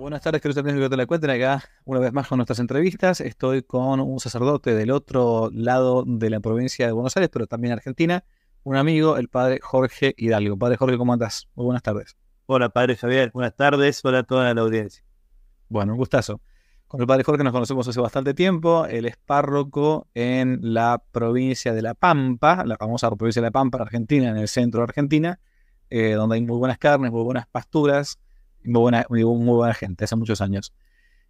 buenas tardes, queridos amigos que te la cuenten acá una vez más con nuestras entrevistas. Estoy con un sacerdote del otro lado de la provincia de Buenos Aires, pero también Argentina, un amigo, el padre Jorge Hidalgo. Padre Jorge, ¿cómo andás? Muy buenas tardes. Hola, padre Javier, buenas tardes, hola a toda la audiencia. Bueno, un gustazo. Con el padre Jorge nos conocemos hace bastante tiempo. Él es párroco en la provincia de La Pampa, la famosa provincia de La Pampa, Argentina, en el centro de Argentina, eh, donde hay muy buenas carnes, muy buenas pasturas muy buena, muy, buena gente, hace muchos años.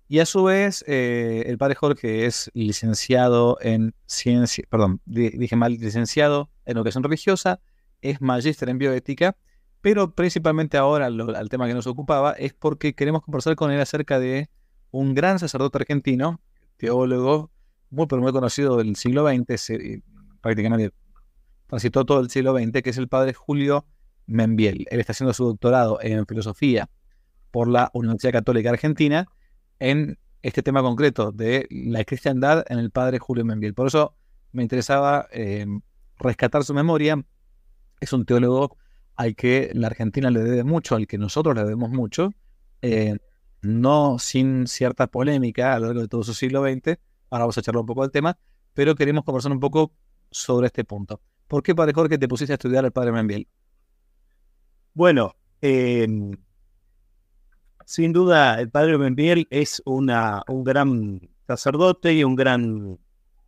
Y a su vez, eh, el padre Jorge es licenciado en ciencia, perdón, dije mal, licenciado en educación religiosa, es magíster en bioética, pero principalmente ahora al tema que nos ocupaba es porque queremos conversar con él acerca de un gran sacerdote argentino, teólogo, muy, pero muy conocido del siglo XX, prácticamente transitó todo el siglo XX, que es el padre Julio Membiel. Él está haciendo su doctorado en filosofía por la Universidad Católica Argentina en este tema concreto de la cristiandad en el padre Julio Membiel. Por eso me interesaba eh, rescatar su memoria. Es un teólogo al que la Argentina le debe mucho, al que nosotros le debemos mucho, eh, no sin cierta polémica a lo largo de todo su siglo XX. Ahora vamos a charlar un poco del tema, pero queremos conversar un poco sobre este punto. ¿Por qué, Padre Jorge, te pusiste a estudiar al Padre Membiel? Bueno, eh, sin duda, el padre Membiel es una, un gran sacerdote y un gran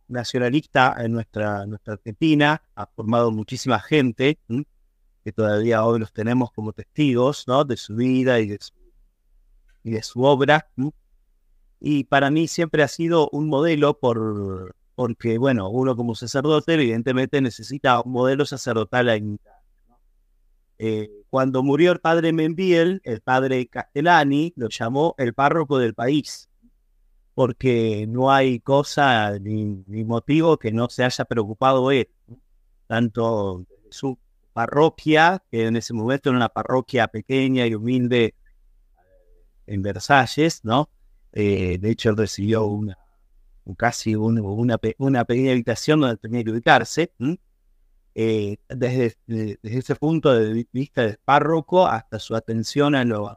nacionalista en nuestra, nuestra Argentina. Ha formado muchísima gente que todavía hoy los tenemos como testigos ¿no? de su vida y de su, y de su obra. Y para mí siempre ha sido un modelo por, porque, bueno, uno como sacerdote evidentemente necesita un modelo sacerdotal a imitar. Eh, cuando murió el padre Membiel, el padre Castellani lo llamó el párroco del país, porque no hay cosa ni, motivo que no se haya preocupado él, tanto su parroquia, que en ese momento era una parroquia pequeña y humilde eh, en Versalles, ¿no? Eh, de hecho, él recibió una, casi una, una, pequeña habitación donde tenía que ubicarse. Eh, desde, ese punto de vista del párroco hasta su atención a, los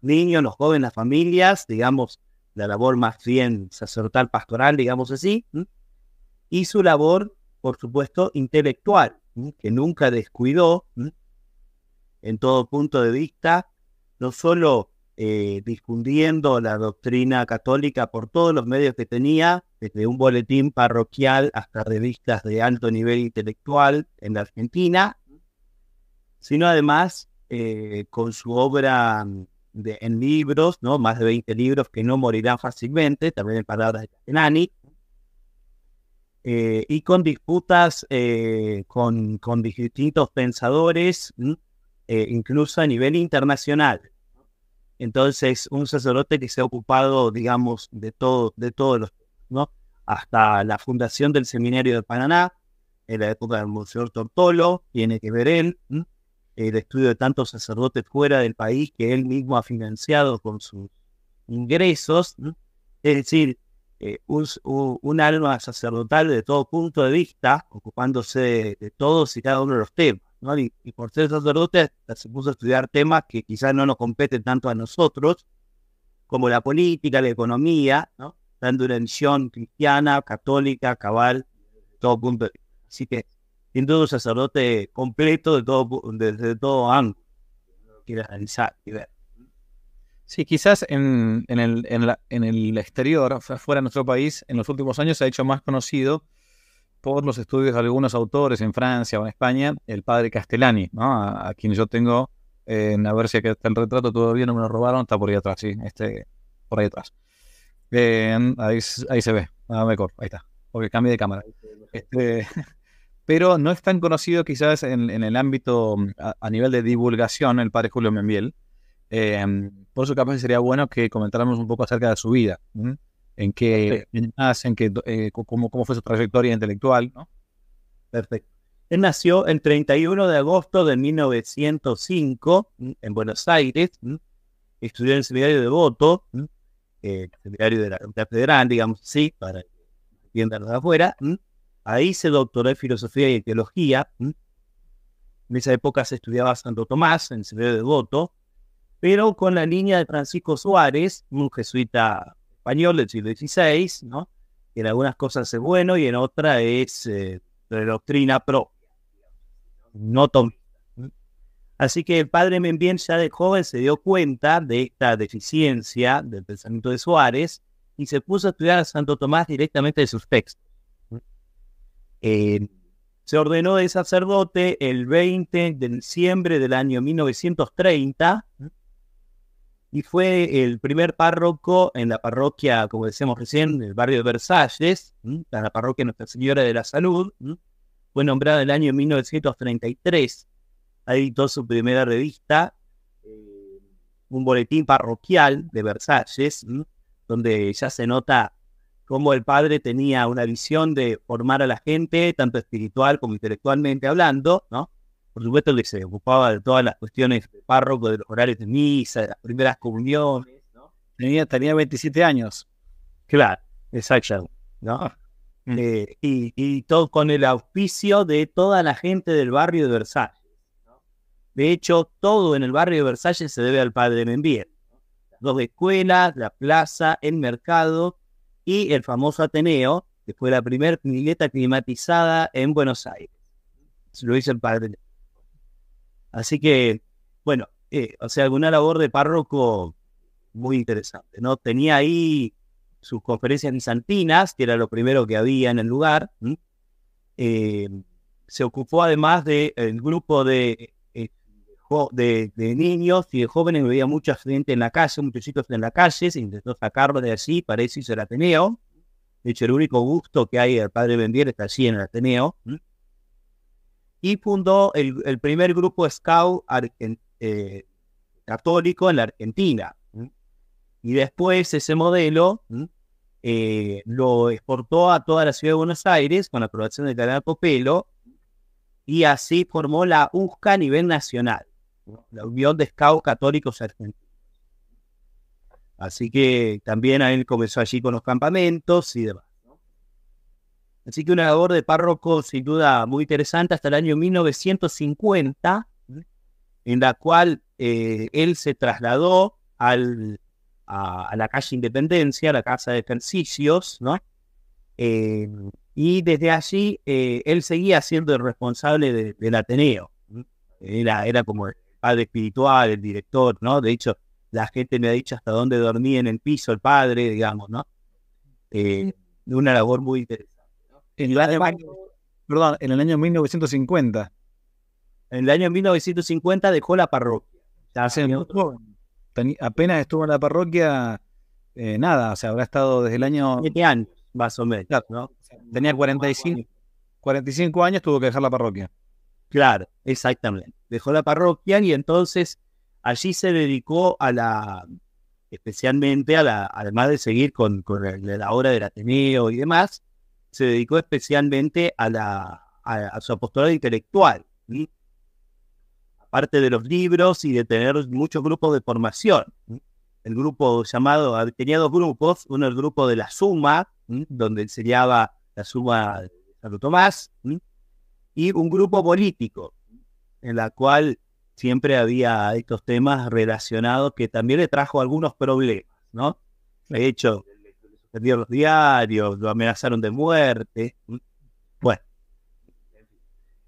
niños, los jóvenes, las familias, digamos, la labor más bien sacerdotal, pastoral, digamos así, y su labor, por supuesto, intelectual, que nunca descuidó en todo punto de vista, no solo eh, difundiendo la doctrina católica por todos los medios que tenía, desde un boletín parroquial hasta revistas de alto nivel intelectual en la Argentina, sino además eh, con su obra de, en libros, ¿no? más de 20 libros que no morirán fácilmente, también en palabras de Castellani, eh, y con disputas con, con distintos pensadores, incluso a nivel internacional. Entonces, un sacerdote que se ha ocupado, digamos, de todo, de todos los, ¿no? Hasta la fundación del Seminario de Paraná, en la época del Monseñor Tortolo, tiene que ver él, el estudio de tantos sacerdotes fuera del país que él mismo ha financiado con sus ingresos, es decir, eh, un, alma sacerdotal de todo punto de vista, ocupándose de todos y cada uno de los temas. Y, por ser sacerdote se puso a estudiar temas que quizás no nos competen tanto a nosotros, como la política, la economía, ¿no? dando una visión cristiana, católica, cabal, todo punto. Así que, sin duda, un sacerdote completo de todo, desde todo ángulo. Quiere analizar y ver. Sí, quizás en el exterior, fuera de nuestro país, en los últimos años se ha hecho más conocido por los estudios de algunos autores en Francia o en España, el padre Castellani, a, quien yo tengo, en a ver si está el retrato, todavía no me lo robaron, está por ahí atrás, sí, este, por ahí atrás. ahí, se ve, ah, mejor, ahí está, porque cambia de cámara. Este, pero no es tan conocido quizás en, el ámbito, a, nivel de divulgación, el padre Julio Membiel. Eh, por eso capaz sería bueno que comentáramos un poco acerca de su vida en qué en qué, eh, cómo, cómo, fue su trayectoria intelectual, ¿no? Perfecto. Él nació el 31 de agosto de 1905 en Buenos Aires, estudió en el seminario de Voto, el seminario de la Universidad Federal, digamos así, para que entiendan de afuera. Ahí se doctoró en filosofía y teología. En esa época se estudiaba Santo Tomás en el seminario de Voto, pero con la línea de Francisco Suárez, un jesuita español del siglo XVI, ¿no? Que en algunas cosas es bueno y en otras es eh, de doctrina propia, no tomista. Así que el padre Membien ya de joven se dio cuenta de esta deficiencia del pensamiento de Suárez y se puso a estudiar a Santo Tomás directamente de sus textos. Eh, se ordenó de sacerdote el 20 de diciembre del año 1930 y fue el primer párroco en la parroquia, como decíamos recién, del barrio de Versalles, la parroquia Nuestra Señora de la Salud. Fue nombrado en el año 1933. Editó su primera revista, eh, un boletín parroquial de Versalles, donde ya se nota cómo el padre tenía una visión de formar a la gente, tanto espiritual como intelectualmente hablando, ¿no? Por supuesto que se ocupaba de todas las cuestiones de párroco, de los horarios de misa, de las primeras comuniones, ¿no? Tenía, tenía 27 años. Claro, exacto, ¿no? Ah, mm. eh, y, todo con el auspicio de toda la gente del barrio de Versalles. De hecho, todo en el barrio de Versalles se debe al padre Membier. Las dos escuelas, la plaza, el mercado y el famoso Ateneo, que fue la primera pileta climatizada en Buenos Aires. Se lo hizo el padre. Así que, bueno, eh, o sea, alguna labor de párroco muy interesante, ¿no? Tenía ahí sus conferencias bizantinas, que era lo primero que había en el lugar. Eh, se ocupó además del grupo de, eh, de, niños y de jóvenes, veía mucha gente en la calle, muchos chicos en la calle, se intentó sacarlo de allí, eso hizo el Ateneo. De hecho, el único gusto que hay del padre Bendier está allí en el Ateneo. Y fundó el, primer grupo scout eh, católico en la Argentina. Y después ese modelo eh, lo exportó a toda la ciudad de Buenos Aires con la aprobación del canal Popelo y así formó la USCA a nivel nacional, la Unión de Scouts Católicos Argentinos. Así que también él comenzó allí con los campamentos y demás. Así que una labor de párroco sin duda muy interesante hasta el año 1950, en la cual eh, él se trasladó al, a, la calle Independencia, a la casa de ejercicios, ¿no? Eh, y desde allí eh, él seguía siendo el responsable del Ateneo. Era, era como el padre espiritual, el director, ¿no? De hecho, la gente me ha dicho hasta dónde dormía en el piso el padre, digamos, ¿no? una labor muy interesante. En el año, perdón, en el año 1950. En el año 1950 dejó la parroquia. apenas estuvo en la parroquia, eh, nada, o sea, habrá estado desde el año... Siete años, más o menos. ¿no? Tenía 45, 45 años, tuvo que dejar la parroquia. Claro, exactamente. Dejó la parroquia y entonces allí se dedicó a la, especialmente a la, además de seguir con, con la obra del Ateneo y demás, se dedicó especialmente a, la, a, su apostolado intelectual, aparte de los libros y de tener muchos grupos de formación. El grupo llamado, tenía dos grupos, uno el grupo de la Suma, donde enseñaba la Suma de Santo Tomás, y un grupo político, en la cual siempre había estos temas relacionados que también le trajo algunos problemas, ¿no? De hecho, perdieron los diarios, lo amenazaron de muerte. Bueno.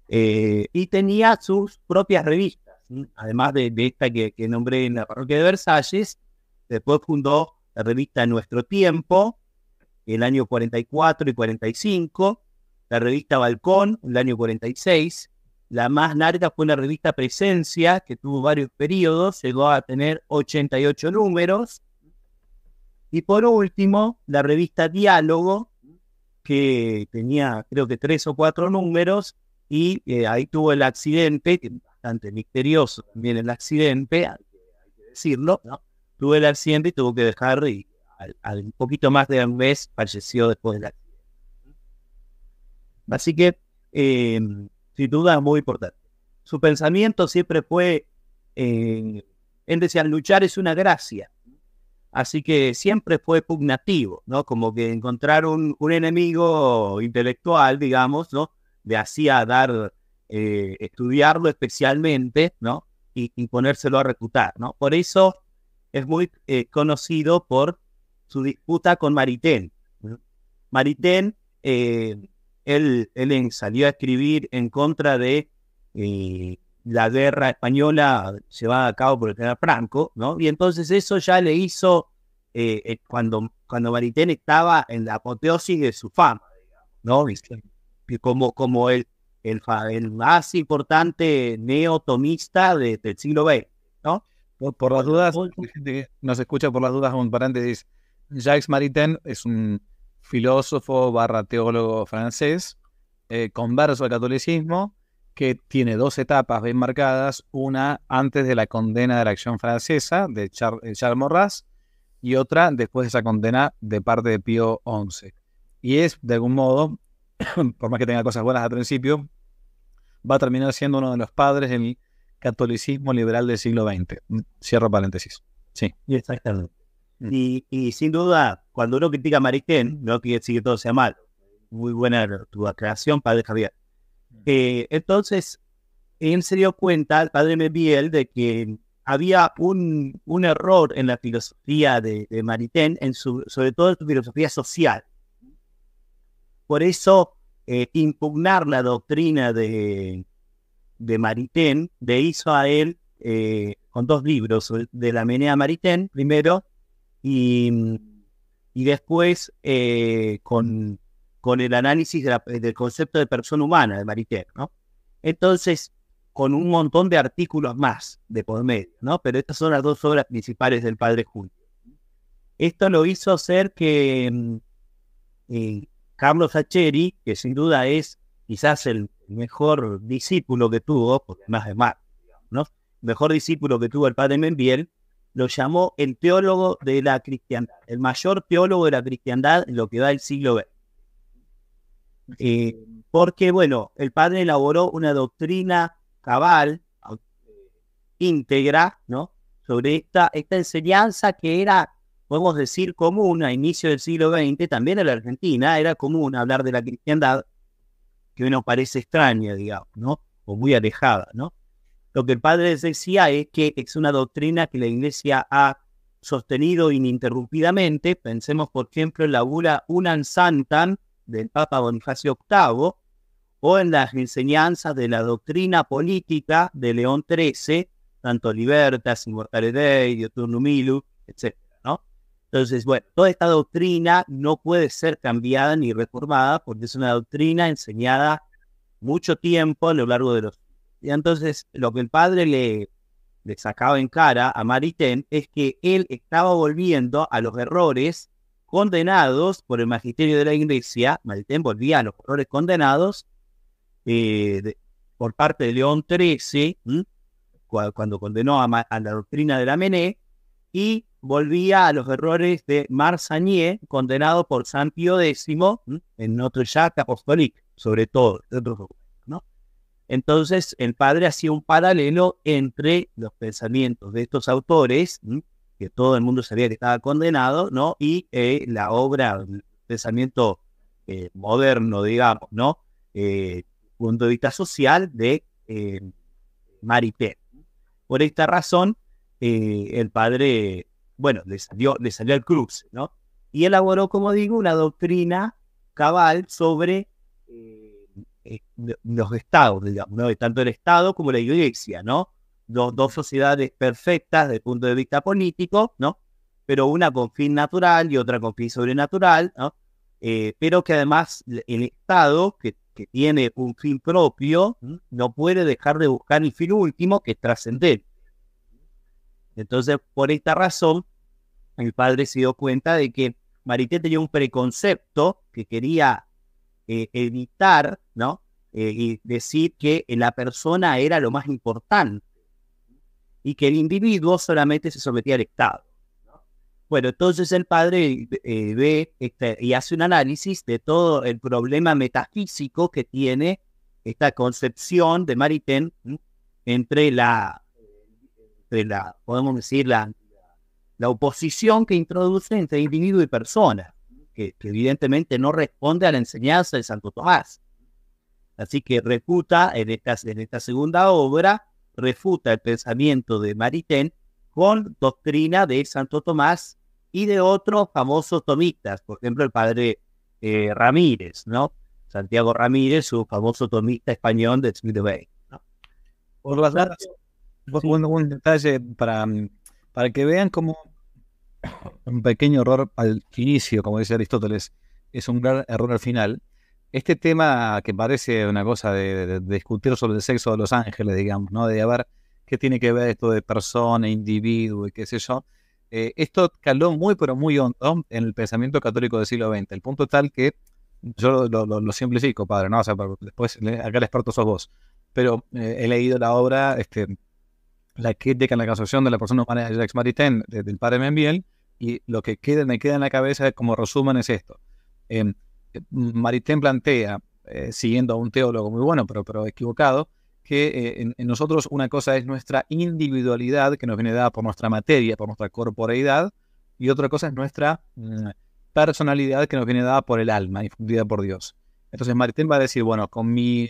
Eh, y tenía sus propias revistas, además de, esta que, nombré en la parroquia de Versalles. Después fundó la revista Nuestro Tiempo, el año 44 y 45, la revista Balcón, el año 46. La más larga fue una revista Presencia, que tuvo varios periodos, llegó a tener 88 números. Y por último, la revista Diálogo, que tenía creo que tres o cuatro números, y eh, ahí tuvo el accidente, bastante misterioso también el accidente, hay que decirlo, ¿no? Tuvo el accidente y tuvo que dejar, y al, un poquito más de un mes falleció después del accidente. Así que, eh, sin duda, muy importante. Su pensamiento siempre fue, eh, él decía, luchar es una gracia. Así que siempre fue pugnativo, ¿no? Como que encontrar un, enemigo intelectual, digamos, ¿no? Le hacía dar, eh, estudiarlo especialmente, ¿no? y, ponérselo a refutar, ¿no? Por eso es muy eh, conocido por su disputa con Maritain. Maritain, eh, él, él, salió a escribir en contra de la guerra española llevada a cabo por el general Franco, ¿no? Y entonces eso ya le hizo, cuando, cuando Maritain estaba en la apoteosis de su fama, ¿no? Como, como el, el, más importante neotomista del siglo XX, ¿no? Por, las dudas, nos escucha por las dudas, un paréntesis. Jacques Maritain es un filósofo barra teólogo francés, eh, converso al catolicismo, que tiene dos etapas bien marcadas, una antes de la condena de la acción francesa de Charles, Charles Maurras y otra después de esa condena de parte de Pío XI. Y es, de algún modo, por más que tenga cosas buenas al principio, va a terminar siendo uno de los padres del catolicismo liberal del siglo XX. Mm, cierro paréntesis. Sí. Exactamente. Mm. Y, y sin duda, cuando uno critica a Maritain, no quiere decir que todo sea malo. Muy buena tu aclaración, padre Javier. Eh, entonces, él se dio cuenta, el padre Mebiel, de que había un, un error en la filosofía de, Maritain, en su, sobre todo en su filosofía social. Por eso eh, impugnar la doctrina de, de Maritain, de hizo a él eh, con dos libros, de la Menea Maritain primero, y, y después con, con el análisis del concepto de persona humana de Maritain, ¿no? Entonces, con un montón de artículos más de por medio, ¿no? Pero estas son las dos obras principales del padre Julio. Esto lo hizo hacer que mm, Carlos Acheri, que sin duda es quizás el mejor discípulo que tuvo, porque además es más, ¿no? mejor discípulo que tuvo el padre Membiel, lo llamó el teólogo de la cristiandad, el mayor teólogo de la cristiandad en lo que va del siglo XX. Eh, porque, bueno, el padre elaboró una doctrina cabal, íntegra, ¿no? Sobre esta, esta enseñanza que era podemos decir común a inicio del siglo XX, también en la Argentina, era común hablar de la cristiandad, que nos parece extraña, digamos, ¿no? O muy alejada, ¿no? Lo que el padre decía es que es una doctrina que la iglesia ha sostenido ininterrumpidamente. Pensemos, por ejemplo, en la bula Unan Santan del Papa Bonifacio VIII o en las enseñanzas de la doctrina política de León XIII, tanto Libertas, Immortale Dei, Dioturnum Milu, etc. Entonces, bueno, toda esta doctrina no puede ser cambiada ni reformada porque es una doctrina enseñada mucho tiempo a lo largo de los... Y entonces, lo que el padre le, le sacaba en cara a Maritain es que él estaba volviendo a los errores condenados por el magisterio de la iglesia. Maritain volvía a los errores condenados eh, por parte de León XIII, cuando condenó a, la doctrina de la Mené, y volvía a los errores de Marsanier, condenado por San Pío X en Notre Dame Apostolique, sobre todo. ¿no? Entonces, el padre hacía un paralelo entre los pensamientos de estos autores, que todo el mundo sabía que estaba condenado, ¿no? y eh, la obra, el pensamiento eh, moderno, digamos, ¿no? Eh, punto de vista social de eh, Maripé. Por esta razón, el padre bueno, le salió, le salió al cruce, ¿no? Y elaboró, como digo, una doctrina cabal sobre los estados, digamos, ¿no? tanto el Estado como la Iglesia, ¿no? Dos, dos sociedades perfectas desde el punto de vista político, ¿no? Pero una con fin natural y otra con fin sobrenatural, ¿no? Eh, pero que además el Estado, que, que, tiene un fin propio, no puede dejar de buscar el fin último, que es trascender. Entonces, por esta razón, el padre se dio cuenta de que Marité tenía un preconcepto que quería eh, evitar, ¿no? Eh, y decir que la persona era lo más importante y que el individuo solamente se sometía al Estado. Bueno, entonces el padre eh, ve este, y hace un análisis de todo el problema metafísico que tiene esta concepción de Maritain entre la de la, podemos decir, la, la oposición que introduce entre individuo y persona, que, evidentemente no responde a la enseñanza de Santo Tomás. Así que reputa en esta, en esta segunda obra, refuta el pensamiento de Maritain con doctrina de Santo Tomás y de otros famosos tomistas, por ejemplo, el padre eh, Ramírez, ¿no? Santiago Ramírez, su famoso tomista español de Smith Bay. Por las un, detalle para, para que vean cómo un pequeño error al inicio, como dice Aristóteles, es un gran error al final. Este tema que parece una cosa de, discutir sobre el sexo de los ángeles, digamos, ¿no? De a ver qué tiene que ver esto de persona, individuo y qué sé yo. Eh, esto caló muy, pero muy hondo en el pensamiento católico del siglo XX. El punto tal que yo lo, simplifico, padre, ¿no? O sea, después acá el experto sos vos. Pero eh, he leído la obra, este, la crítica en la construcción de la persona humana de Jacques Maritain, del padre Membiel, y lo que queda, me queda en la cabeza como resumen es esto. Eh, Maritain plantea, eh, siguiendo a un teólogo muy bueno, pero, pero equivocado, que eh, en, nosotros una cosa es nuestra individualidad, que nos viene dada por nuestra materia, por nuestra corporeidad, y otra cosa es nuestra mm, personalidad, que nos viene dada por el alma, infundida por Dios. Entonces Maritain va a decir, bueno, con mi,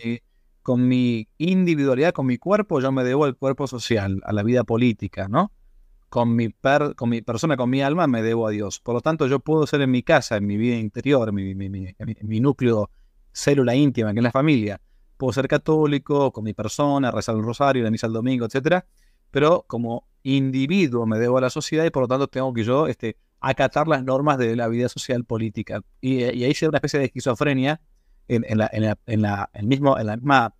con mi individualidad, con mi cuerpo, yo me debo al cuerpo social, a la vida política, ¿no? Con mi, con mi persona, con mi alma, me debo a Dios. Por lo tanto, yo puedo ser en mi casa, en mi vida interior, en mi, mi, núcleo, célula íntima, que es la familia. Puedo ser católico, con mi persona, rezar el rosario, la misa el domingo, etcétera. Pero como individuo me debo a la sociedad y por lo tanto tengo que yo este, acatar las normas de la vida social política. Y, ahí se da una especie de esquizofrenia en, en, la, en, la, el mismo, en la misma,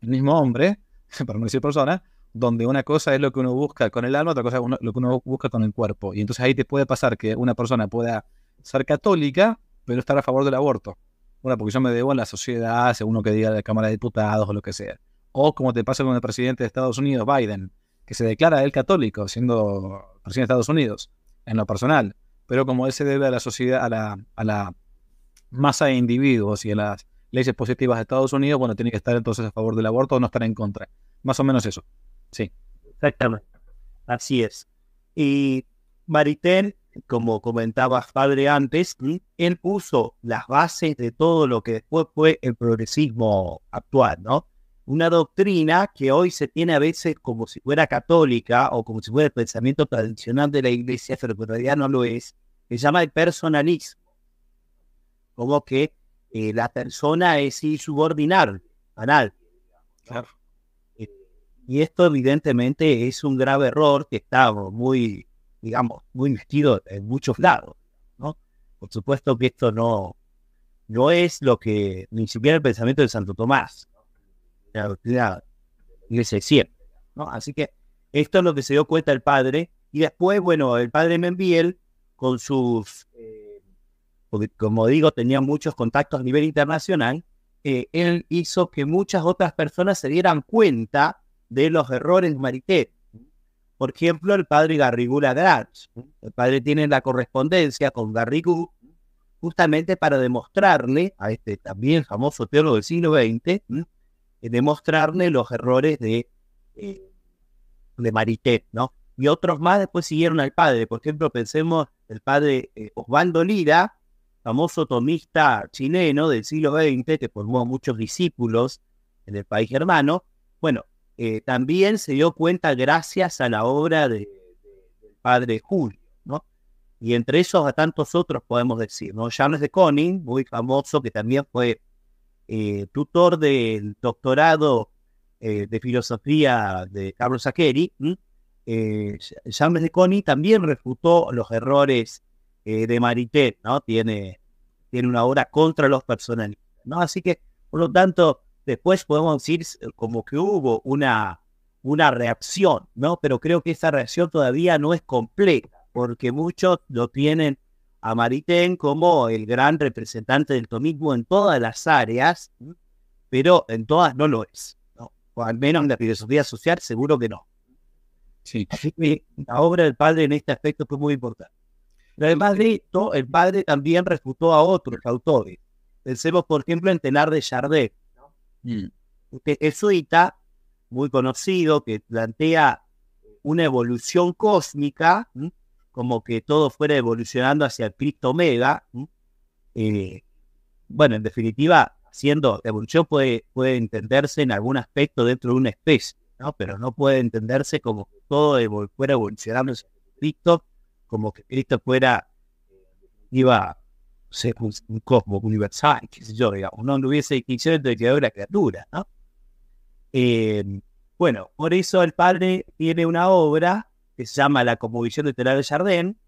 el mismo hombre, para no decir persona, donde una cosa es lo que uno busca con el alma, otra cosa es lo que uno busca con el cuerpo. Y entonces ahí te puede pasar que una persona pueda ser católica, pero estar a favor del aborto. Bueno, porque yo me debo a la sociedad, según lo que diga la Cámara de Diputados o lo que sea. O como te pasa con el presidente de Estados Unidos, Biden, que se declara él católico, siendo presidente de Estados Unidos, en lo personal. Pero como él se debe a la sociedad, a la, a la masa de individuos y a las leyes positivas de Estados Unidos, bueno, tiene que estar entonces a favor del aborto o no estar en contra. Más o menos eso. Sí. Exactamente. Así es. Y Maritain, como comentaba padre antes, él puso las bases de todo lo que después fue el progresismo actual, ¿no? Una doctrina que hoy se tiene a veces como si fuera católica o como si fuera el pensamiento tradicional de la iglesia, pero que en realidad no lo es, se llama el personalismo. Como que eh, la persona es insubordinable a Claro. Y esto evidentemente es un grave error que está muy, digamos, muy metido en muchos lados, ¿no? Por supuesto que esto no, no es lo que, ni siquiera el pensamiento de Santo Tomás, la doctrina iglesia siempre, ¿no? Así que esto es lo que se dio cuenta el padre, y después, bueno, el padre Membiel, con sus, eh, como digo, tenía muchos contactos a nivel internacional, eh, él hizo que muchas otras personas se dieran cuenta de los errores Marité. Por ejemplo, el padre Garrigou Lagrange. El padre tiene la correspondencia con Garrigou justamente para demostrarle a este también famoso teólogo del siglo XX, eh, demostrarle los errores de, eh, de Marité, ¿no? Y otros más después siguieron al padre. Por ejemplo, pensemos el padre eh, Osvaldo Lira, famoso tomista chileno del siglo XX, que formó muchos discípulos en el país germano. Bueno, eh, también se dio cuenta gracias a la obra de, del padre Julio, ¿no? Y entre esos a tantos otros podemos decir, ¿no? Charles de Koning, muy famoso, que también fue eh, tutor del doctorado eh, de filosofía de Carlos Aqueri, Charles de Koning también refutó los errores de Marité, ¿no? Tiene, tiene una obra contra los personalistas, ¿no? Así que, por lo tanto, después podemos decir como que hubo una, una reacción, ¿no? Pero creo que esa reacción todavía no es completa, porque muchos lo tienen a Maritain como el gran representante del tomismo en todas las áreas, pero en todas no lo es, ¿no? O al menos en la filosofía social seguro que no. Sí. Así que la obra del padre en este aspecto fue muy importante. además de esto, el padre también refutó a otros autores. Pensemos, por ejemplo, en Tenar de es jesuita, muy conocido, que plantea una evolución cósmica, como que todo fuera evolucionando hacia el Cristo Omega. Eh, bueno, en definitiva, siendo evolución puede, puede entenderse en algún aspecto dentro de una especie. Pero no puede entenderse como que todo fuera evolucionando en Cristo, como que Cristo fuera, iba ser un, cosmos universal, qué sé yo, digamos, no, hubiese distinción entre creador y la criatura, ¿no? Eh, bueno, por eso el padre tiene una obra que se llama La Conmovisión de Telar de Jardín,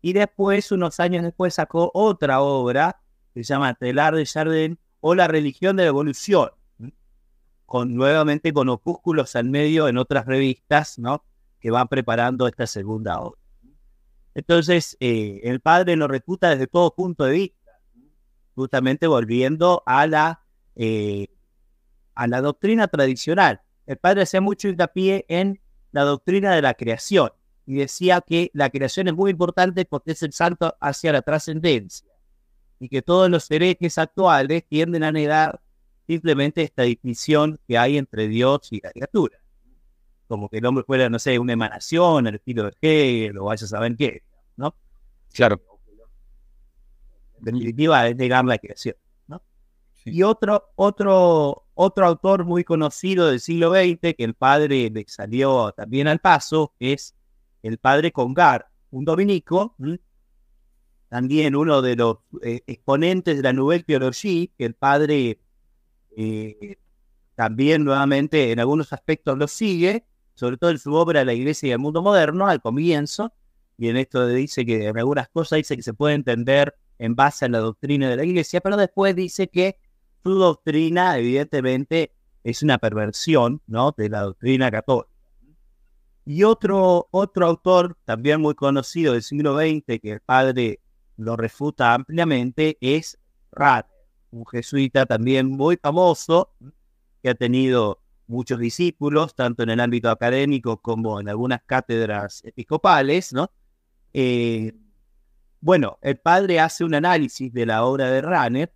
y después, unos años después, sacó otra obra que se llama Telar de Jardín o La Religión de la Evolución, con, nuevamente con opúsculos al medio en otras revistas, ¿no? Que van preparando esta segunda obra. Entonces, eh, el padre lo refuta desde todo punto de vista, justamente volviendo a la, eh, a la doctrina tradicional. El padre hacía mucho hincapié en la doctrina de la creación y decía que la creación es muy importante porque es el salto hacia la trascendencia y que todos los herejes actuales tienden a negar simplemente esta distinción que hay entre Dios y la criatura. Como que el hombre fuera, no sé, una emanación, el estilo de Hegel o vaya a saber qué, ¿no? Claro. En definitiva, es negar la creación, ¿no? Y otro, otro, otro autor muy conocido del siglo XX, que el padre le salió también al paso, es el padre Congar, un dominico, también uno de los eh, exponentes de la Nouvelle Theologie, que el padre eh, también nuevamente en algunos aspectos lo sigue, sobre todo en su obra La Iglesia y el Mundo Moderno, al comienzo, y en esto dice que en algunas cosas dice que se puede entender en base a la doctrina de la Iglesia, pero después dice que su doctrina evidentemente es una perversión ¿no? de la doctrina católica. Y otro, otro autor también muy conocido del siglo XX, que el padre lo refuta ampliamente, es Rat un jesuita también muy famoso, que ha tenido muchos discípulos, tanto en el ámbito académico como en algunas cátedras episcopales, ¿no? Eh, bueno, el padre hace un análisis de la obra de Ranner,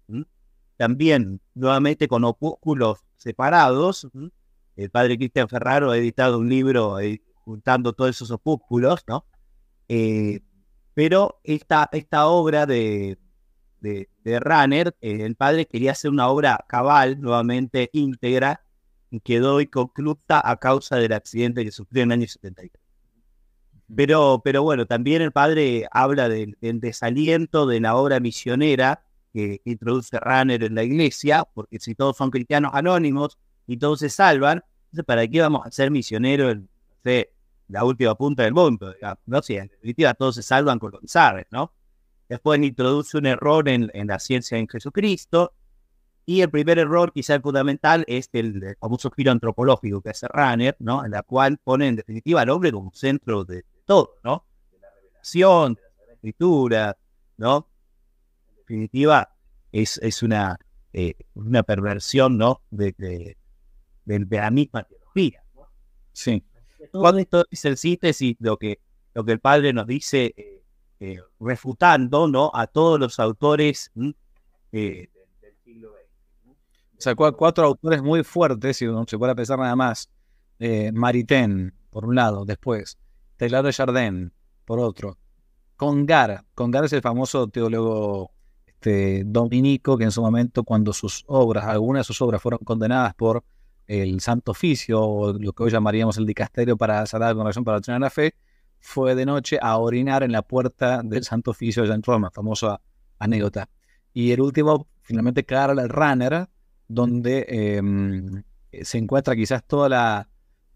también nuevamente con opúsculos separados. El padre Cristian Ferraro ha editado un libro juntando todos esos opúsculos, ¿no? Eh, pero esta, esta obra de, de, de Runner, eh, el padre quería hacer una obra cabal, nuevamente íntegra, quedó inconclusa a causa del accidente que sufrió en el año 73. Pero, pero bueno, también el padre habla del, desaliento de la obra misionera que, introduce Runner en la iglesia, porque si todos son cristianos anónimos y todos se salvan, entonces ¿para qué vamos a ser misioneros en la última punta del mundo? ¿no? Si en definitiva todos se salvan con los ¿no? Después introduce un error en, la ciencia en Jesucristo. Y el primer error, quizá el fundamental, es el, famoso giro antropológico que hace Runner, ¿no? En la cual pone en definitiva al hombre como centro de, todo, ¿no? De la revelación, de la escritura, ¿no? En definitiva, es, es una, eh, una perversión, ¿no? De, de, la misma teología. Sí. Todo esto es el síntesis de lo que, lo que el padre nos dice. Eh, eh, refutando ¿no? a todos los autores del siglo XX. Sacó a cuatro autores muy fuertes, y no se puede pensar nada más. Eh, Maritain, por un lado, después. Taylor de Jardin, por otro. Congar. Congar es el famoso teólogo este, dominico que en su momento, cuando sus obras, algunas de sus obras fueron condenadas por el Santo Oficio, o lo que hoy llamaríamos el dicasterio para sanar con razón para la fe, fue de noche a orinar en la puerta del Santo Oficio de en Roma, famosa anécdota. Y el último, finalmente, Karl Runner, donde em, se encuentra quizás toda la,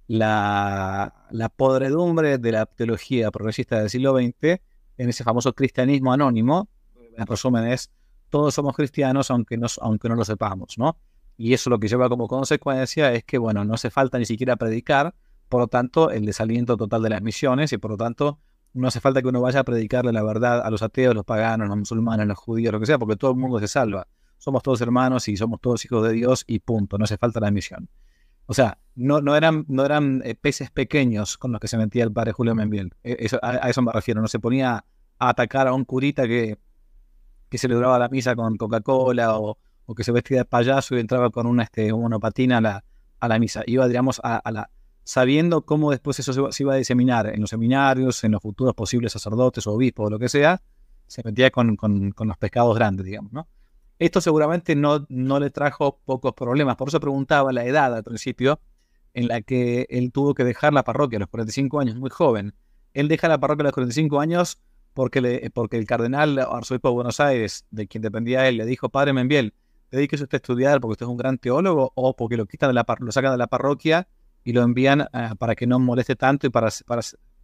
la, podredumbre de la teología progresista del siglo XX en ese famoso cristianismo anónimo. En resumen, es todos somos cristianos aunque no, aunque no lo sepamos, ¿no? Y eso lo que lleva como consecuencia es que, bueno, no hace falta ni siquiera predicar, por lo tanto, el desaliento total de las misiones y por lo tanto no hace falta que uno vaya a predicarle la verdad a los ateos, los paganos, los musulmanes, los judíos, lo que sea, porque todo el mundo se salva. Somos todos hermanos y somos todos hijos de Dios y punto, no hace falta la misión. O sea, no, no eran, no eran eh, peces pequeños con los que se metía el padre Julio Membiel. E, a, eso me refiero. No se ponía a atacar a un curita que, que celebraba la misa con Coca-Cola o, que se vestía de payaso y entraba con una este, a la, a la misa. Iba, digamos, a la, sabiendo cómo después eso se, iba a diseminar en los seminarios, en los futuros posibles sacerdotes o obispos o lo que sea, se metía con, los pescados grandes, digamos, ¿no? Esto seguramente no, no le trajo pocos problemas, por eso preguntaba la edad al principio, en la que él tuvo que dejar la parroquia a los 45 años, muy joven. Él deja la parroquia a los 45 años porque, porque el cardenal arzobispo de Buenos Aires, de quien dependía él, le dijo, padre Membiel, dedíquese usted a estudiar porque usted es un gran teólogo o porque lo quitan de la, lo sacan de la parroquia y lo envían uh, para que no moleste tanto y para,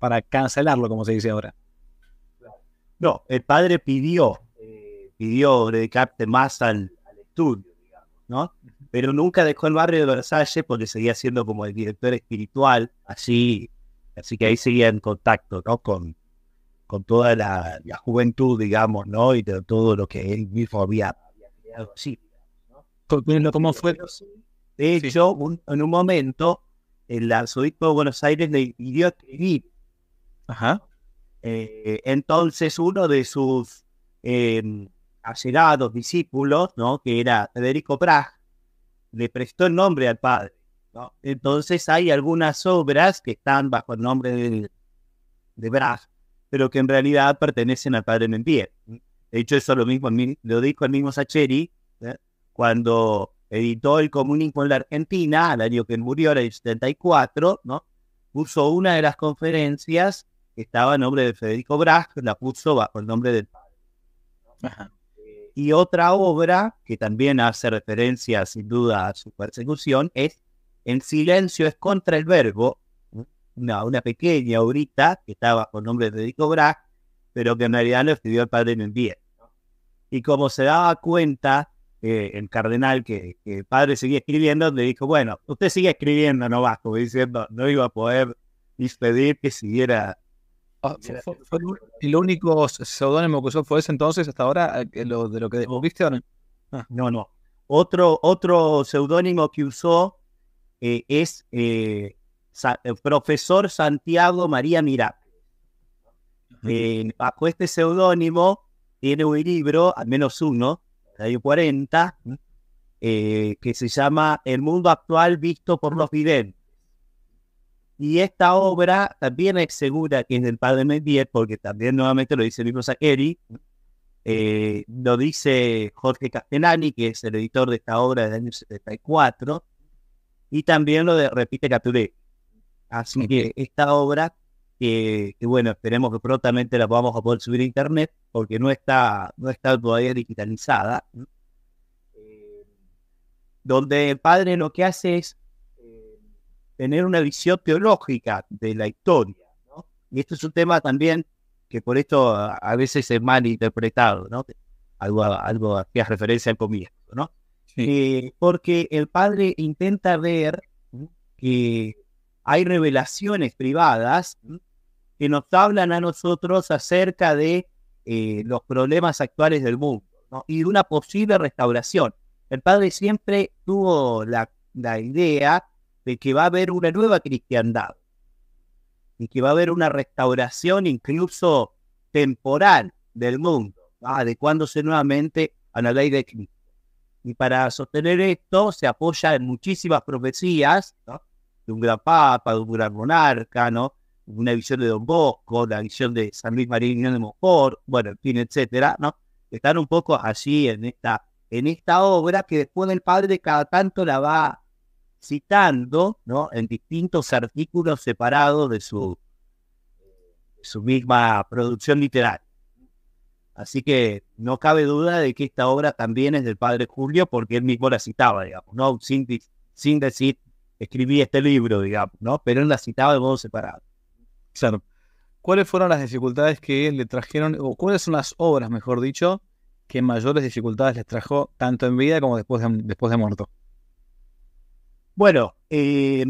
para, cancelarlo, como se dice ahora. No, el padre pidió, pidió dedicarse más al, al, estudio, digamos, ¿no? Pero nunca dejó el barrio de Versalles porque seguía siendo como el director espiritual, así, así que ahí seguía en contacto, ¿no? Con, con toda la, la juventud, digamos, ¿no? Y de todo lo que él mismo había, había creado así. ¿no? ¿Cómo fue? De hecho, un, en un momento, el arzobispo de Buenos Aires le pidió escribir. Ajá. Eh, entonces, uno de sus eh, allegados discípulos, ¿no? que era Federico Prag, le prestó el nombre al padre. Entonces, hay algunas obras que están bajo el nombre de, de Brag, pero que en realidad pertenecen al padre Membier. De hecho, eso lo mismo lo dijo el mismo Sacheri ¿eh? cuando editó el comunismo en la Argentina, al año que murió, en el 74, ¿no? puso una de las conferencias que estaba a nombre de Federico Brach, la puso bajo el nombre del padre. Ajá. Y otra obra que también hace referencia sin duda a su persecución es En silencio es contra el verbo, una, pequeña obrita que estaba el nombre de Federico Brach, pero que en realidad lo escribió el padre Membier. Y como se daba cuenta eh, el cardenal que, el padre seguía escribiendo, le dijo, bueno, usted sigue escribiendo no va, como diciendo, no iba a poder dispedir que siguiera. Oh, fue, fue, ¿Y lo único seudónimo que usó fue ese entonces hasta ahora, lo, de lo que viste o no? Ah. No, no. Otro, otro seudónimo que usó eh, es eh, Sa el profesor Santiago María Mirá. Eh, bajo este seudónimo tiene un libro, al menos uno, del año 40, eh, que se llama El mundo actual visto por los videntes. Y esta obra también es segura que es del padre Mendier, porque también nuevamente lo dice el mismo Saqueri, eh, lo dice Jorge Castellani, que es el editor de esta obra del año 74, y también lo de, repite Caturé. Así que esta obra, que, que, bueno, esperemos que prontamente la vamos a poder subir a internet, porque no está, no está todavía digitalizada, eh, donde el padre lo que hace es tener una visión teológica de la historia, ¿no? Y esto es un tema también que por esto a, veces es mal interpretado, ¿no? Algo, algo que hace referencia al comienzo, ¿no? Sí. Eh, porque el padre intenta ver que hay revelaciones privadas que nos hablan a nosotros acerca de eh, los problemas actuales del mundo ¿no? y de una posible restauración. El padre siempre tuvo la, la, idea de que va a haber una nueva cristiandad y que va a haber una restauración incluso temporal del mundo, ¿no? adecuándose nuevamente a la ley de Cristo. Y para sostener esto se apoya en muchísimas profecías, ¿no? de un gran papa, de un gran monarca, ¿no? Una visión de Don Bosco, la visión de San Luis María de Montfort, bueno, en fin, etcétera, ¿no? Están un poco allí en esta, en esta obra que después el padre cada tanto la va citando, ¿no? En distintos artículos separados de su, su misma producción literaria. Así que no cabe duda de que esta obra también es del padre Julio porque él mismo la citaba, digamos, ¿no? Sin, sin decir escribí este libro, digamos, ¿no? Pero él la citaba de modo separado. Claro. ¿Cuáles fueron las dificultades que le trajeron, o cuáles son las obras, mejor dicho, que mayores dificultades les trajo tanto en vida como después de, después de muerto? Bueno, eh,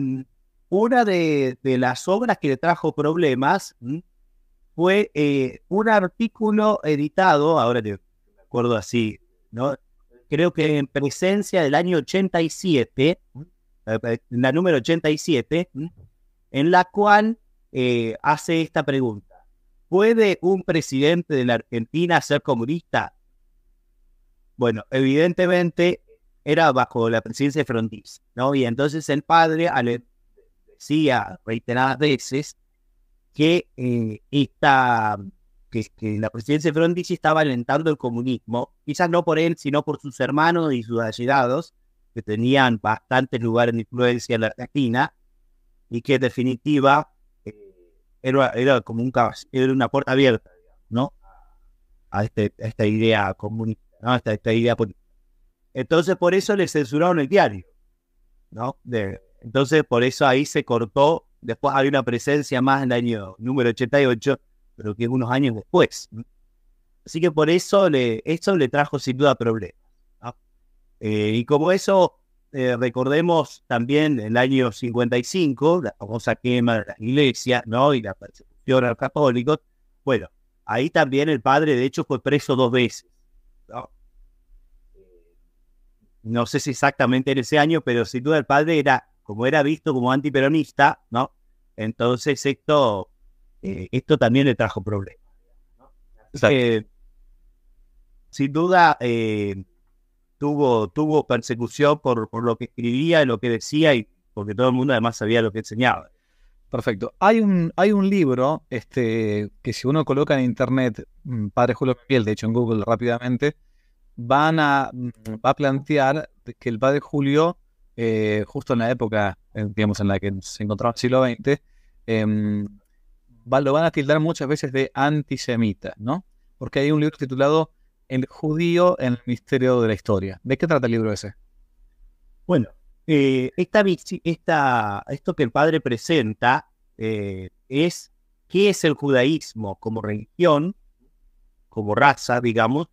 una de, las obras que le trajo problemas fue eh, un artículo editado, ahora te acuerdo así, ¿no? Creo que en presencia del año 87, la número 87, en la cual eh, hace esta pregunta. ¿Puede un presidente de la Argentina ser comunista? Bueno, evidentemente era bajo la presidencia de Frondizi, ¿no? Y entonces el padre le decía reiteradas veces que, eh, que, la presidencia de Frondizi estaba alentando el comunismo, quizás no por él, sino por sus hermanos y sus allegados, que tenían bastantes lugares de influencia en la Argentina, y que en definitiva eh, era, era, como un era una puerta abierta, ¿no? A, este, esta idea comunista, ¿no? Esta, esta idea política. Entonces, por eso le censuraron el diario, ¿no? Entonces, por eso ahí se cortó. Después había una presencia más en el año número 88, pero que es unos años después. Así que por eso le, eso le trajo sin duda problemas. Eh, y como eso, eh, recordemos también el año 55, la famosa quema de las iglesias, ¿no? Y la persecución a los católicos. Bueno, ahí también el padre, de hecho, fue preso dos veces. ¿no? No sé si exactamente en ese año, pero sin duda el padre era, como era visto como antiperonista, ¿no? Entonces esto, eh, esto también le trajo problemas. sin duda eh, tuvo, tuvo persecución por, por lo que escribía lo que decía y porque todo el mundo además sabía lo que enseñaba. Perfecto. Hay un, hay un libro este, que si uno coloca en internet, mm, Padre Julio Piel, de hecho en Google rápidamente, van a, mm, plantear que el padre Julio, eh, justo en la época, eh, digamos, en la que se encontraba en el siglo XX, em, lo van a tildar muchas veces de antisemita, ¿no? Porque hay un libro titulado El judío en el misterio de la historia. ¿De qué trata el libro ese? Bueno, eh, esta, esto que el padre presenta es qué es el judaísmo como religión, como raza, digamos,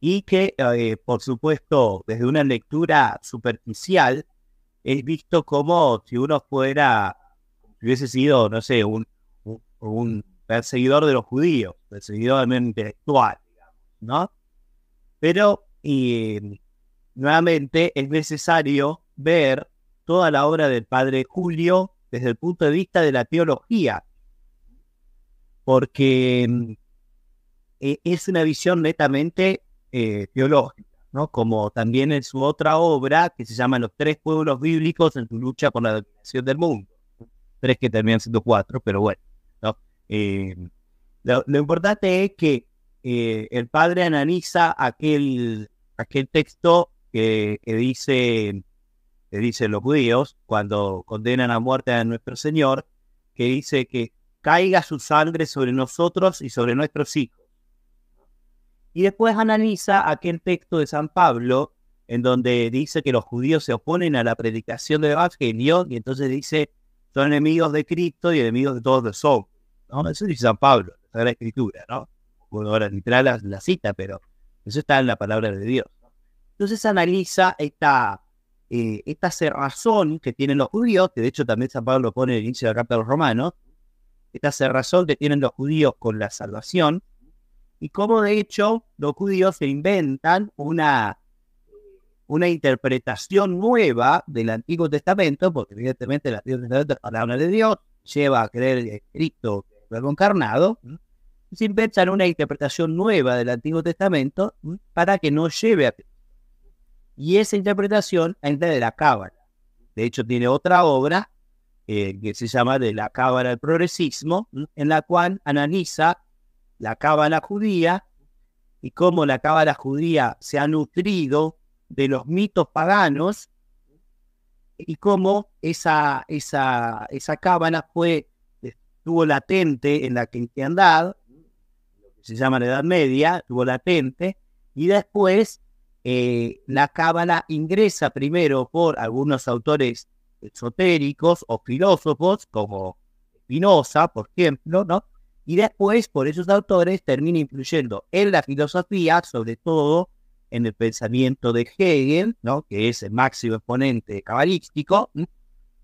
y que, eh, por supuesto, desde una lectura superficial, es visto como si uno fuera, si hubiese sido, no sé, un, un, perseguidor de los judíos, perseguidor intelectual, digamos, ¿no? Pero, y, nuevamente, es necesario ver toda la obra del padre Julio desde el punto de vista de la teología, porque mm, e, es una visión netamente eh, teológica, ¿no? como también en su otra obra que se llama Los tres pueblos bíblicos en su lucha por la dominación del mundo. Tres que terminan siendo cuatro, pero bueno. ¿no? Eh, lo, importante es que eh, el padre analiza aquel, aquel texto que, dice que dicen los judíos cuando condenan a muerte a nuestro Señor, que dice que caiga su sangre sobre nosotros y sobre nuestros hijos y después analiza aquel texto de San Pablo en donde dice que los judíos se oponen a la predicación del Evangelio y entonces dice, son enemigos de Cristo y enemigos de todos los hombres. ¿no? Eso dice San Pablo, la Escritura, ¿no? Bueno, ahora literal la, la, cita, pero eso está en la palabra de Dios. Entonces analiza esta, eh, esta cerrazón que tienen los judíos, que de hecho también San Pablo pone en el inicio de la carta de los romanos, esta cerrazón que tienen los judíos con la salvación, y cómo de hecho los judíos se inventan una, una interpretación nueva del Antiguo Testamento, porque evidentemente el Antiguo Testamento es palabra de Dios, lleva a creer en Cristo, verbo encarnado, se inventan una interpretación nueva del Antiguo Testamento para que no lleve a Cristo. Y esa interpretación es de la Cábala. De hecho, tiene otra obra eh, que se llama de la Cábala del Progresismo, en la cual analiza la cábala judía y cómo la cábala judía se ha nutrido de los mitos paganos y cómo esa, esa, esa cábala fue, estuvo latente en la cristiandad, lo que se llama la Edad Media, estuvo latente, y después eh, la cábala ingresa primero por algunos autores esotéricos o filósofos, como Spinoza, por ejemplo, ¿no? Y después por esos autores termina influyendo en la filosofía, sobre todo en el pensamiento de Hegel, ¿no? que es el máximo exponente cabalístico,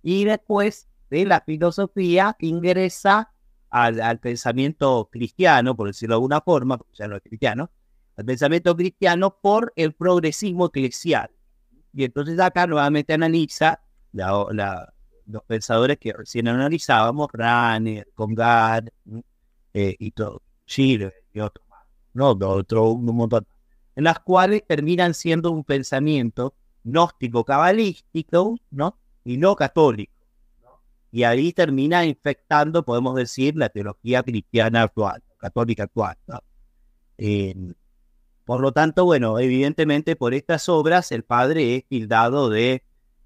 y después de la filosofía ingresa al, pensamiento cristiano, por decirlo de alguna forma, ya no es cristiano, al pensamiento cristiano por el progresismo eclesial. Y entonces acá nuevamente analiza los pensadores que recién analizábamos, Ranner, Congar, eh, y todo, Chile y otros más, no, otro, un montón, en las cuales terminan siendo un pensamiento gnóstico cabalístico, ¿no? Y no católico. Y ahí termina infectando, podemos decir, la teología cristiana actual, católica actual. por lo tanto, bueno, evidentemente por estas obras el padre es tildado de,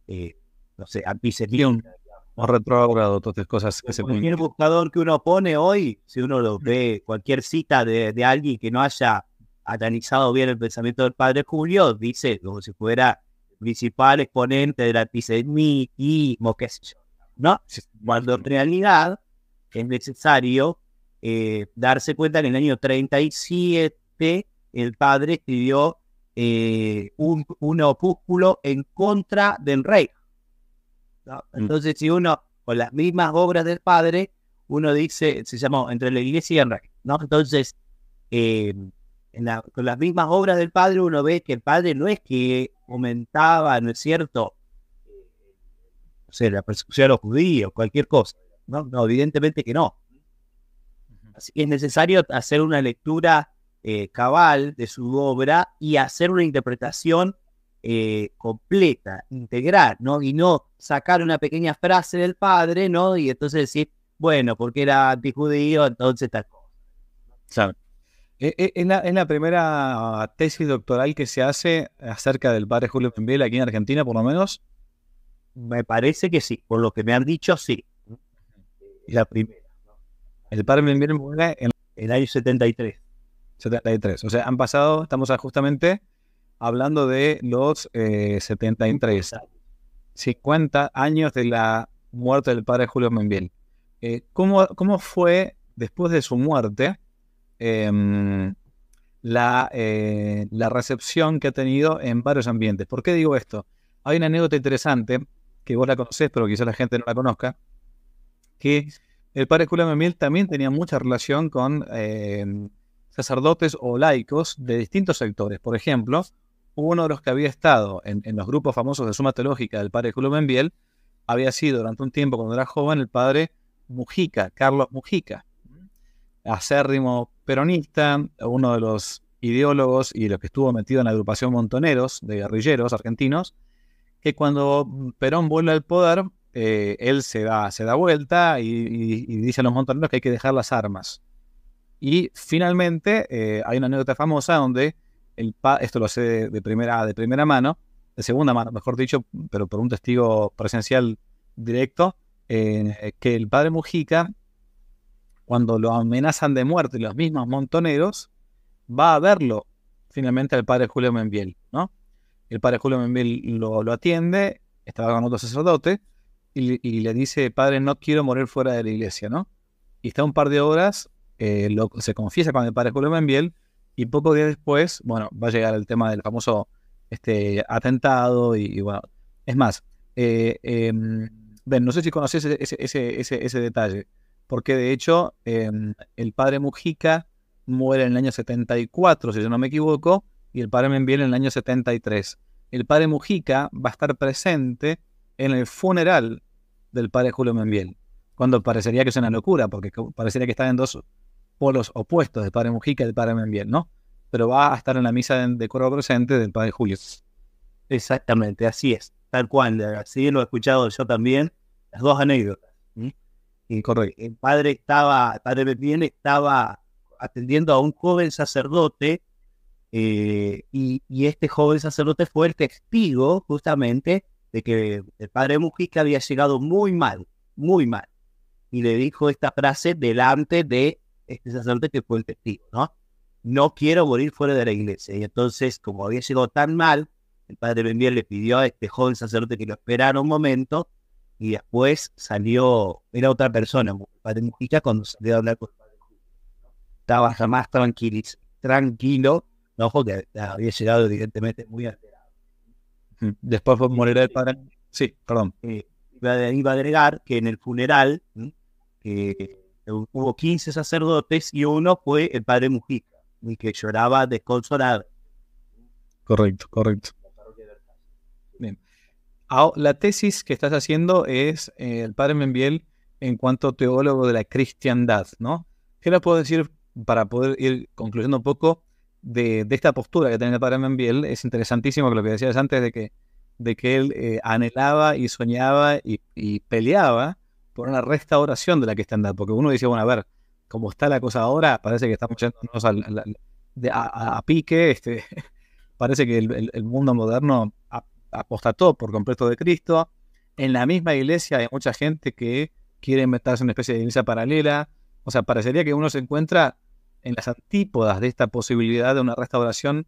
eh, no sé, antisemita, O retrógrado, todas cosas que se Cualquier buscador que uno pone hoy, si uno lo ve, cualquier cita de, de alguien que no haya analizado bien el pensamiento del padre Julio, dice como si fuera principal exponente del antisemitismo, qué sé yo, ¿no? Cuando en realidad es necesario eh, darse cuenta que en el año 37 el padre escribió eh, un, un, opúsculo en contra del rey. ¿No? Mm. Entonces, si uno, con las mismas obras del padre, uno dice, se llamó Entre la iglesia y el rey, ¿no? Entonces, eh, en la, con las mismas obras del padre, uno ve que el padre no es que aumentaba, ¿no es cierto? O sea, la persecución a los judíos, cualquier cosa. No, no evidentemente que no. Así que es necesario hacer una lectura eh, cabal de su obra y hacer una interpretación eh, completa, integral, ¿no? Y no sacar una pequeña frase del padre, ¿no? Y entonces decir, bueno, porque era antijudío, entonces tal cosa. Claro. ¿Es e, la, es la primera tesis doctoral que se hace acerca del padre Julio Membiel aquí en Argentina, por lo menos? Me parece que sí, por lo que me han dicho, sí. Es la primera. El padre Membiel muere en el año 73. 73. O sea, han pasado, estamos justamente hablando de los eh, 73. 50 años de la muerte del padre Julio Membiel. Eh, ¿cómo, ¿Cómo fue, después de su muerte, eh, la, la recepción que ha tenido en varios ambientes? ¿Por qué digo esto? Hay una anécdota interesante, que vos la conocés, pero quizás la gente no la conozca, que el padre Julio Membiel también tenía mucha relación con em, sacerdotes o laicos de distintos sectores. Por ejemplo, uno de los que había estado en, los grupos famosos de Suma Teológica del padre Julio Membiel había sido durante un tiempo, cuando era joven, el padre Mujica, Carlos Mujica, acérrimo peronista, uno de los ideólogos y los que estuvo metido en la agrupación Montoneros de guerrilleros argentinos, que cuando Perón vuelve al poder, eh, él se da, se da vuelta y, dice a los montoneros que hay que dejar las armas. Y finalmente eh, hay una anécdota famosa donde el esto lo sé de, primera, de primera mano, de segunda mano, mejor dicho, pero por un testigo presencial directo, eh, que el padre Mujica, cuando lo amenazan de muerte los mismos montoneros, va a verlo finalmente al padre Julio Membiel, ¿no? El padre Julio Membiel lo, lo atiende, estaba con otro sacerdote, y, y, le dice, padre, no quiero morir fuera de la iglesia, ¿no? Y está un par de horas, eh, lo, se confiesa con el padre Julio Membiel, y pocos días después, bueno, va a llegar el tema del famoso este, atentado, y, bueno, es más, eh, eh, Ben, no sé si conoces ese, ese, ese, ese, detalle, porque de hecho el padre Mujica muere en el año 74, si yo no me equivoco, y el padre Membiel en el año 73. El padre Mujica va a estar presente en el funeral del padre Julio Membiel, cuando parecería que es una locura, porque parecería que están en dos polos opuestos del padre Mujica y del padre Membiel, ¿no? Pero va a estar en la misa de, coro presente del padre Julio. Exactamente, así es, tal cual, así lo he escuchado yo también, las dos anécdotas. Y correcto, el padre estaba, el padre Membiel estaba atendiendo a un joven sacerdote eh, y, y este joven sacerdote fue el testigo justamente de que el padre Mujica había llegado muy mal, muy mal. Y le dijo esta frase delante de este sacerdote que fue el testigo, ¿no? No quiero morir fuera de la iglesia. Y entonces, como había llegado tan mal, el padre Benvier le pidió a este joven sacerdote que lo esperara un momento y después salió, era otra persona, el padre Mujica, cuando salió a hablar con el padre. Estaba jamás tranquilo, tranquilo, no, porque había llegado evidentemente muy alterado. Después fue morir el padre. Sí, perdón. Eh, iba, iba, a agregar que en el funeral eh, hubo 15 sacerdotes y uno fue el padre Mujica, y que lloraba desconsolado. Correcto, correcto. Bien. La tesis que estás haciendo es eh, el padre Membiel en cuanto teólogo de la cristiandad, ¿no? ¿Qué le puedo decir para poder ir concluyendo un poco de, de, esta postura que tiene el padre Membiel? Es interesantísimo lo que decías antes de que, de que él eh, anhelaba y soñaba y, y, peleaba por una restauración de la cristiandad, porque uno dice, bueno, a ver, como está la cosa ahora, parece que estamos yéndonos a, a, pique, este, parece que el, mundo moderno apostató por completo de Cristo, en la misma iglesia hay mucha gente que quiere inventarse una especie de iglesia paralela. O sea, parecería que uno se encuentra en las antípodas de esta posibilidad de una restauración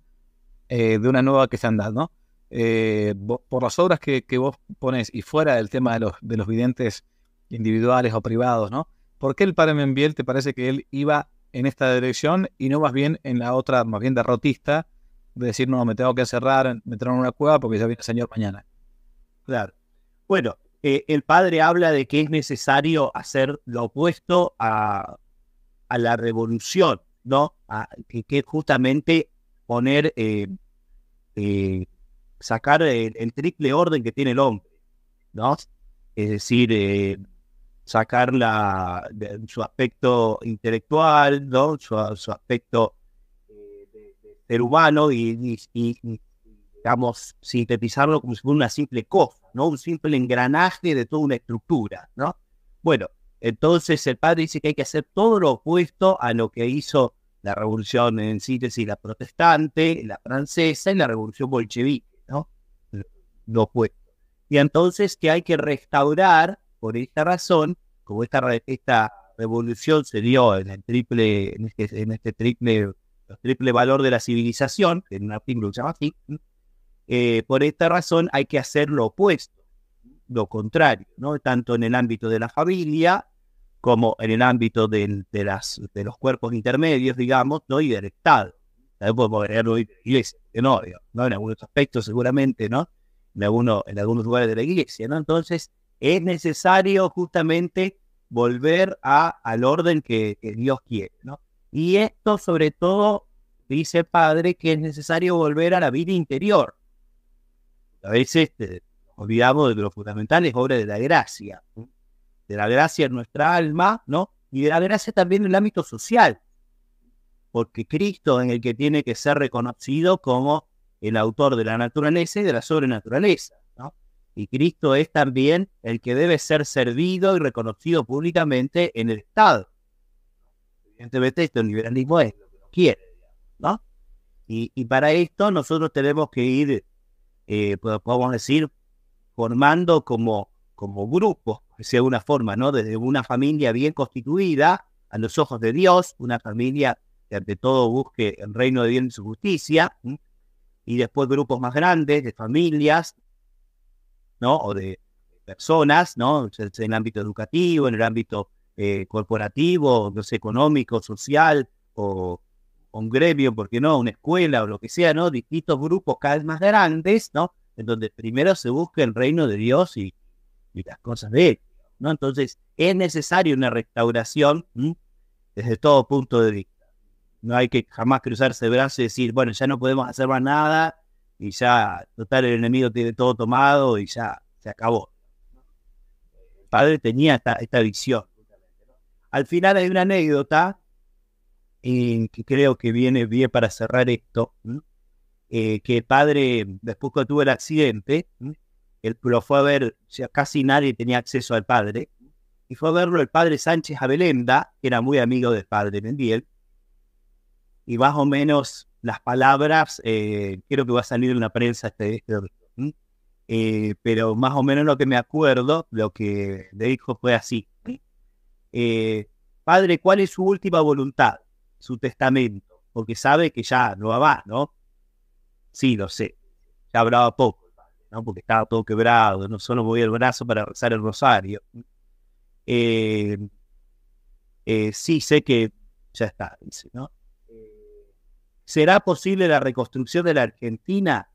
eh, de una nueva cristiandad, ¿no? Eh, por las obras que, vos pones y fuera del tema de los, de los videntes individuales o privados, ¿no? ¿Por qué el padre Membiel te parece que él iba en esta dirección y no más bien en la otra, más bien derrotista, de decir, no, me tengo que encerrar, meter en una cueva porque ya viene el Señor mañana? Claro. Bueno, eh, el padre habla de que es necesario hacer lo opuesto a, la revolución, ¿no? que, es justamente poner, eh, eh, sacar el, triple orden que tiene el hombre, ¿no? Es decir, sacar la, su aspecto intelectual, ¿no? Su, aspecto de, ser humano y, digamos, sintetizarlo como si fuera una simple cosa, ¿no? Un simple engranaje de toda una estructura, ¿no? Bueno, entonces el padre dice que hay que hacer todo lo opuesto a lo que hizo la revolución en síntesis, la protestante, la francesa y la revolución bolchevique, ¿no? Lo opuesto. Y entonces que hay que restaurar, por esta razón, como esta, esta revolución se dio en el triple, en este, en este triple, triple valor de la civilización, en un artículo que se llama así, eh, por esta razón hay que hacer lo opuesto, lo contrario, ¿no? tanto en el ámbito de la familia como en el ámbito de, las, de los cuerpos intermedios, digamos, ¿no? y del Estado. También podemos agregar hoy de la iglesia, que no, ¿no? en algunos aspectos seguramente, ¿no? En, alguno, en algunos lugares de la iglesia, ¿no? Entonces, es necesario justamente volver al orden que, Dios quiere, ¿no? Y esto sobre todo, dice el Padre, que es necesario volver a la vida interior, a veces este, olvidamos de que lo fundamental es obra de la gracia, de la gracia en nuestra alma, ¿no? Y de la gracia también en el ámbito social, porque Cristo es el que tiene que ser reconocido como el autor de la naturaleza y de la sobrenaturaleza. Y Cristo es también el que debe ser servido y reconocido públicamente en el Estado. Evidentemente esto el liberalismo es lo que quiere, ¿no? Y, para esto nosotros tenemos que ir eh, podemos decir, formando como, como grupos, de alguna forma, ¿no? Desde una familia bien constituida, a los ojos de Dios, una familia que ante todo busque el reino de Dios y su justicia, y después grupos más grandes de familias, ¿no? O de personas, ¿no? En el ámbito educativo, en el ámbito eh, corporativo, no sé, económico, social, o, un gremio, ¿por qué no? Una escuela o lo que sea, ¿no? Distintos grupos cada vez más grandes, ¿no? En donde primero se busca el reino de Dios y, las cosas de él. Entonces, es necesaria una restauración desde todo punto de vista. No hay que jamás cruzarse brazos y decir, bueno, ya no podemos hacer más nada y ya, total, el enemigo tiene todo tomado y ya se acabó. El padre tenía esta, esta visión. Al final hay una anécdota que creo que viene bien para cerrar esto, eh, que el padre, después que tuvo el accidente, él lo fue a ver, o sea, casi nadie tenía acceso al padre, y fue a verlo el padre Sánchez Abelenda, que era muy amigo del padre Mendiel, y más o menos las palabras, eh, creo que va a salir en la prensa este, este eh, pero más o menos lo que me acuerdo, lo que le dijo fue así. padre, ¿cuál es su última voluntad? su testamento, porque sabe que ya no va, ¿no? Sí, lo sé. Ya hablaba poco, ¿no? Porque estaba todo quebrado, no solo movía el brazo para rezar el rosario. Eh, eh, sí, sé que ya está, dice, ¿no? ¿Será posible la reconstrucción de la Argentina?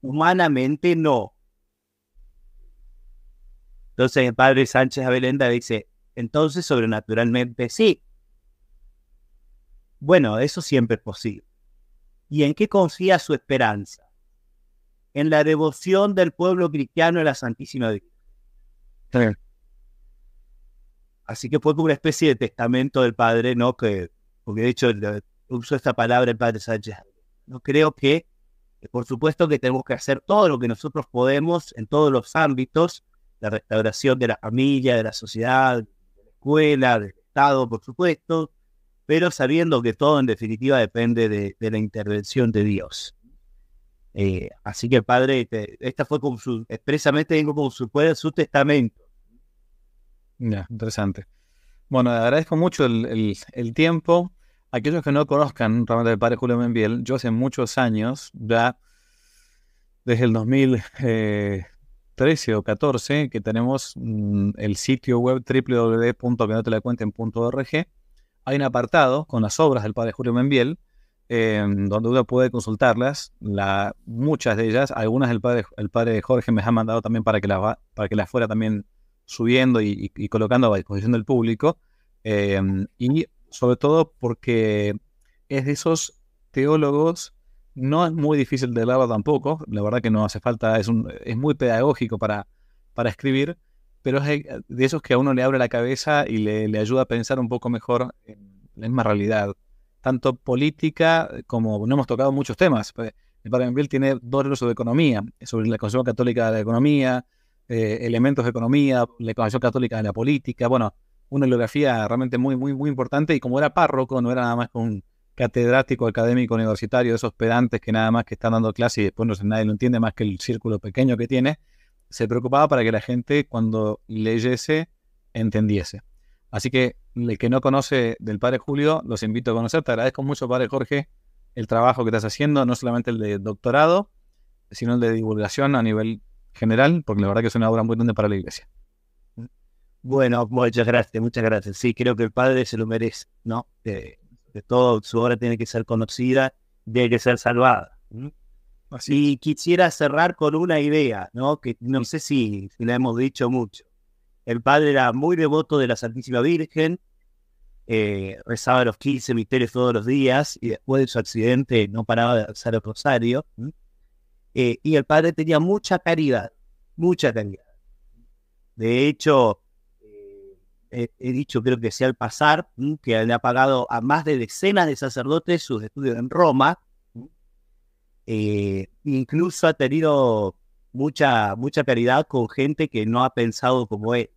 Humanamente no. Entonces el padre Sánchez Abelenda dice, entonces sobrenaturalmente sí. Bueno, eso siempre es posible. ¿Y en qué confía su esperanza? En la devoción del pueblo cristiano a la Santísima Virgen. Así que fue como una especie de testamento del Padre, ¿no? Que, porque de hecho usó esta palabra el Padre Sánchez. No creo que, por supuesto que tenemos que hacer todo lo que nosotros podemos en todos los ámbitos, la restauración de la familia, de la sociedad, de la escuela, del Estado, por supuesto, pero sabiendo que todo en definitiva depende de, la intervención de Dios. Eh, así que padre, esta fue como su, expresamente como su, su testamento. Ya, interesante. Bueno, agradezco mucho el, tiempo. Aquellos que no conozcan realmente el padre Julio Membiel, yo hace muchos años, ya desde el 2013 o 14, que tenemos mm, el sitio web www.quenotelacuenten.org, hay un apartado con las obras del padre Julio Membiel, em, donde uno puede consultarlas. La, muchas de ellas, algunas el padre, el padre Jorge me ha mandado también para que las, para que las fuera también subiendo y, colocando a disposición del público. Em, y sobre todo porque es de esos teólogos, no es muy difícil de leerlo tampoco, la verdad que no hace falta, es, un, es muy pedagógico para, para escribir, pero es de esos que a uno le abre la cabeza y le, ayuda a pensar un poco mejor en la misma realidad, tanto política como no hemos tocado muchos temas. Pues, el Padre Membiel tiene dos libros sobre economía, sobre la Concepción Católica de la Economía, eh, elementos de economía, la Concepción Católica de la Política, bueno, una bibliografía realmente muy, muy, muy importante y como era párroco, no era nada más que un catedrático académico universitario esos pedantes que nada más que están dando clase y después no nadie lo entiende más que el círculo pequeño que tiene, se preocupaba para que la gente cuando leyese entendiese. Así que el que no conoce del Padre Julio, los invito a conocer. Te agradezco mucho, Padre Jorge, el trabajo que estás haciendo, no solamente el de doctorado, sino el de divulgación a nivel general, porque la verdad que es una obra muy grande para la iglesia. Bueno, muchas gracias, muchas gracias. Sí, creo que el Padre se lo merece, ¿no? De, todo, su obra tiene que ser conocida, tiene que ser salvada. Y quisiera cerrar con una idea, ¿no? Que no sé si, si la hemos dicho mucho. El padre era muy devoto de la Santísima Virgen, eh, rezaba los 15 misterios todos los días y después de su accidente no paraba de hacer el rosario. Eh, y el padre tenía mucha caridad, mucha caridad. De hecho, he dicho, creo que sea al pasar, que le ha pagado a más de decenas de sacerdotes sus estudios en Roma eh, incluso ha tenido mucha, mucha caridad con gente que no ha pensado como él.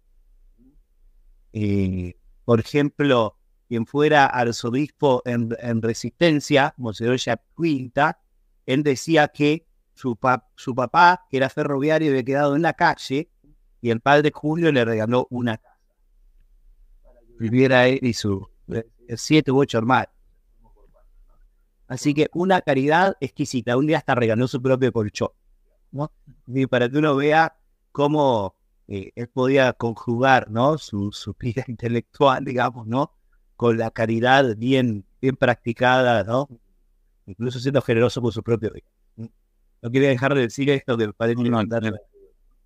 Eh, por ejemplo, quien fuera arzobispo en, en Resistencia, Monseñor Quinta, él decía que su, papá, que era ferroviario, había quedado en la calle y el padre Julio le regaló una casa viviera él y sus eh, siete u ocho hermanos. Así que una caridad exquisita. Un día hasta regaló su propio colchón. Y para que uno vea cómo eh, él podía conjugar ¿no? su, vida intelectual, digamos, ¿no? con la caridad bien, bien practicada, ¿no? incluso siendo generoso con su propio vida. No quería dejar de decir esto que parece no,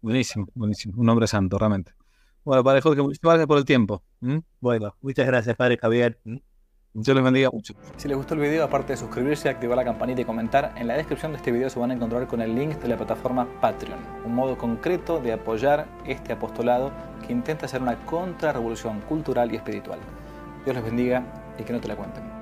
Buenísimo, buenísimo. Un hombre santo, realmente. Bueno, Padre Jorge, muchas gracias por el tiempo. Bueno, muchas gracias, Padre Javier. Dios les bendiga mucho. Si les gustó el video, aparte de suscribirse, activar la campanita y comentar, en la descripción de este video se van a encontrar con el link de la plataforma Patreon, un modo concreto de apoyar este apostolado que intenta hacer una contrarrevolución cultural y espiritual. Dios les bendiga y que no te la cuenten.